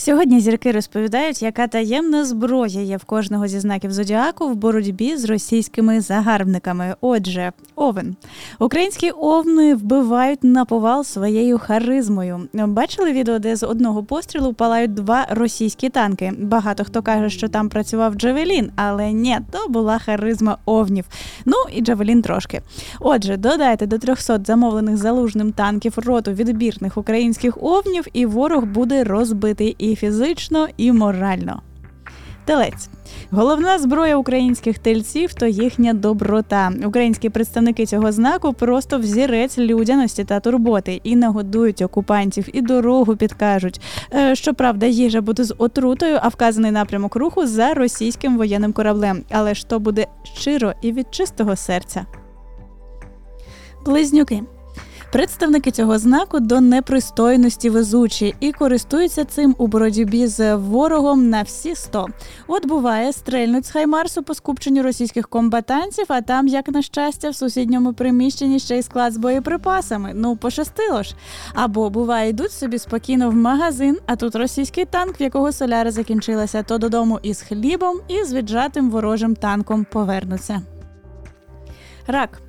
Сьогодні зірки розповідають, яка таємна зброя є в кожного зі знаків зодіаку в боротьбі з російськими загарбниками. Отже, овен українські овни вбивають на повал своєю харизмою. Бачили відео, де з одного пострілу палають два російські танки. Багато хто каже, що там працював Джавелін, але ні, то була харизма овнів. Ну і Джавелін трошки. Отже, додайте до 300 замовлених залужним танків роту відбірних українських овнів, і ворог буде розбитий і фізично, і морально. Телець. Головна зброя українських тельців то їхня доброта. Українські представники цього знаку просто взірець людяності та турботи і нагодують окупантів, і дорогу підкажуть. Е, щоправда, їжа буде з отрутою, а вказаний напрямок руху за російським воєнним кораблем. Але ж то буде щиро і від чистого серця. Близнюки. Представники цього знаку до непристойності везучі і користуються цим у боротьбі з ворогом на всі сто. От буває, стрельнуть з хаймарсу по скупченню російських комбатантів, а там, як на щастя, в сусідньому приміщенні ще й склад з боєприпасами. Ну пощастило ж. Або буває, йдуть собі спокійно в магазин, а тут російський танк, в якого соляра закінчилася, то додому із хлібом і з віджатим ворожим танком повернуться. Рак.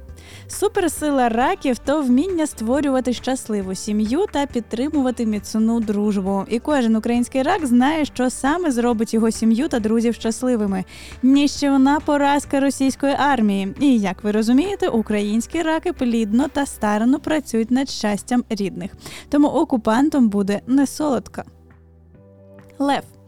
Суперсила раків то вміння створювати щасливу сім'ю та підтримувати міцну дружбу. І кожен український рак знає, що саме зробить його сім'ю та друзів щасливими. Ніщівна поразка російської армії. І як ви розумієте, українські раки плідно та старано працюють над щастям рідних. Тому окупантом буде не солодко. Лев.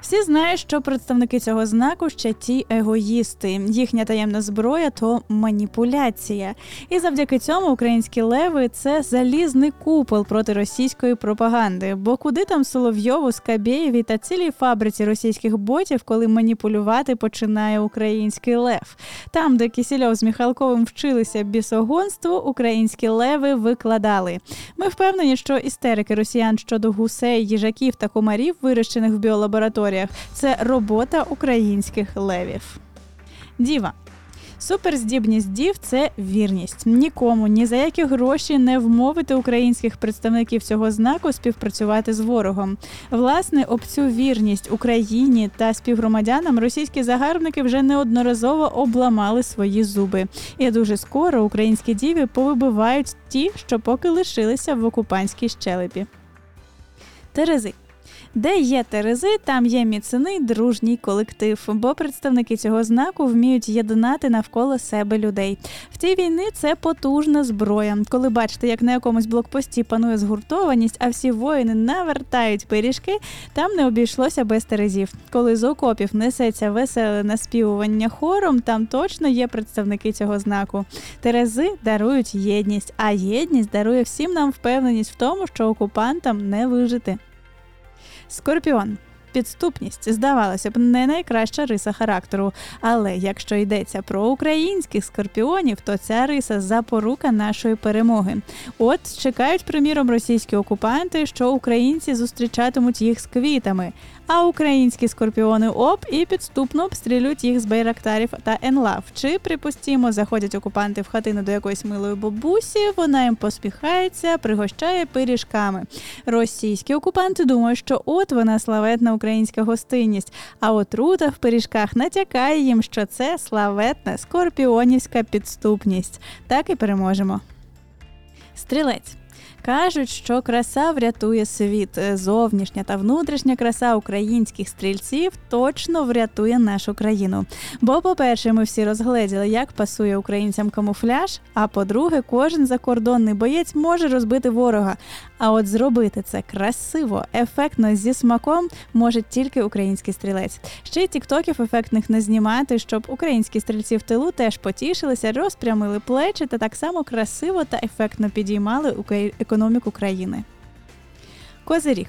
Всі знають, що представники цього знаку ще ті егоїсти. Їхня таємна зброя то маніпуляція. І завдяки цьому українські леви це залізний купол проти російської пропаганди. Бо куди там Соловйову, Скабєєві та цілій фабриці російських ботів, коли маніпулювати починає український лев? Там, де Кісільов з Міхалковим вчилися бісогонству, українські леви викладали. Ми впевнені, що істерики росіян щодо гусей, їжаків та комарів, вирощених в біолабораторії, історіях. Це робота українських левів. Діва. Суперздібність дів це вірність. Нікому ні за які гроші не вмовити українських представників цього знаку співпрацювати з ворогом. Власне, об цю вірність Україні та співгромадянам російські загарбники вже неодноразово обламали свої зуби. І дуже скоро українські діви повибивають ті, що поки лишилися в окупантській щелепі. Терези. Де є Терези, там є міцний дружній колектив, бо представники цього знаку вміють єднати навколо себе людей. В цій війни це потужна зброя. Коли бачите, як на якомусь блокпості панує згуртованість, а всі воїни навертають пиріжки, там не обійшлося без терезів. Коли з окопів несеться веселе наспівування хором, там точно є представники цього знаку. Терези дарують єдність, а єдність дарує всім нам впевненість в тому, що окупантам не вижити. Скорпіон. Підступність здавалося б не найкраща риса характеру. Але якщо йдеться про українських скорпіонів, то ця риса запорука нашої перемоги. От чекають, приміром, російські окупанти, що українці зустрічатимуть їх з квітами а українські скорпіони оп і підступно обстрілюють їх з байрактарів та енлав. Чи припустімо, заходять окупанти в хатину до якоїсь милої бабусі, вона їм посміхається, пригощає пиріжками. Російські окупанти думають, що от вона славетна українська гостинність, а отрута в пиріжках натякає їм, що це славетна скорпіонівська підступність. Так і переможемо. Стрілець. Кажуть, що краса врятує світ. Зовнішня та внутрішня краса українських стрільців точно врятує нашу країну. Бо, по-перше, ми всі розгледіли, як пасує українцям камуфляж. А по-друге, кожен закордонний боєць може розбити ворога. А от зробити це красиво, ефектно зі смаком може тільки український стрілець. Ще й тіктоків ефектних не знімати, щоб українські стрільці в тилу теж потішилися, розпрямили плечі та так само красиво та ефектно підіймали економіку країни. Козиріг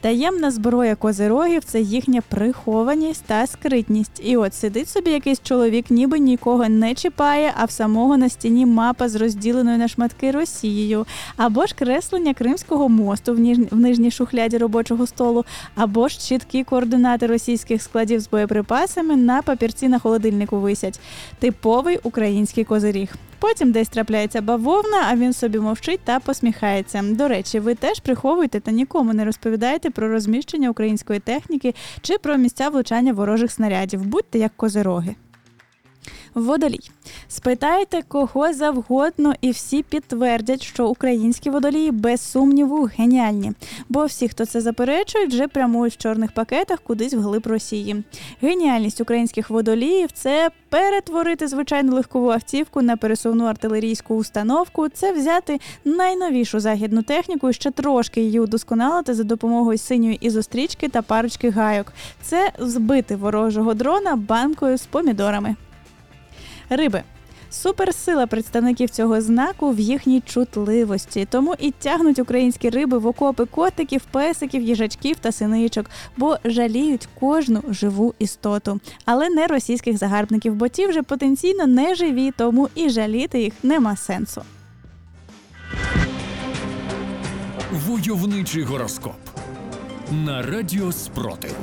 Таємна зброя козирогів це їхня прихованість та скритність. І от сидить собі якийсь чоловік, ніби нікого не чіпає, а в самого на стіні мапа з розділеною на шматки Росією, або ж креслення Кримського мосту в, ніж... в нижній шухляді робочого столу, або ж чіткі координати російських складів з боєприпасами на папірці на холодильнику висять. Типовий український козиріг. Потім десь трапляється бавовна, а він собі мовчить та посміхається. До речі, ви теж приховуєте та нікому не розповідаєте про розміщення української техніки чи про місця влучання ворожих снарядів. Будьте як козироги. Водолій. Спитайте кого завгодно, і всі підтвердять, що українські водолії без сумніву геніальні. Бо всі, хто це заперечують, вже прямують в чорних пакетах кудись вглиб Росії. Геніальність українських водоліїв це перетворити звичайну легкову автівку на пересувну артилерійську установку. Це взяти найновішу західну техніку ще трошки її удосконалити за допомогою синьої ізострічки та парочки гайок. Це збити ворожого дрона банкою з помідорами. Риби. Суперсила представників цього знаку в їхній чутливості, тому і тягнуть українські риби в окопи котиків, песиків, їжачків та синичок, бо жаліють кожну живу істоту, але не російських загарбників, бо ті вже потенційно не живі, тому і жаліти їх нема сенсу. Войовничий гороскоп на радіо Спротив.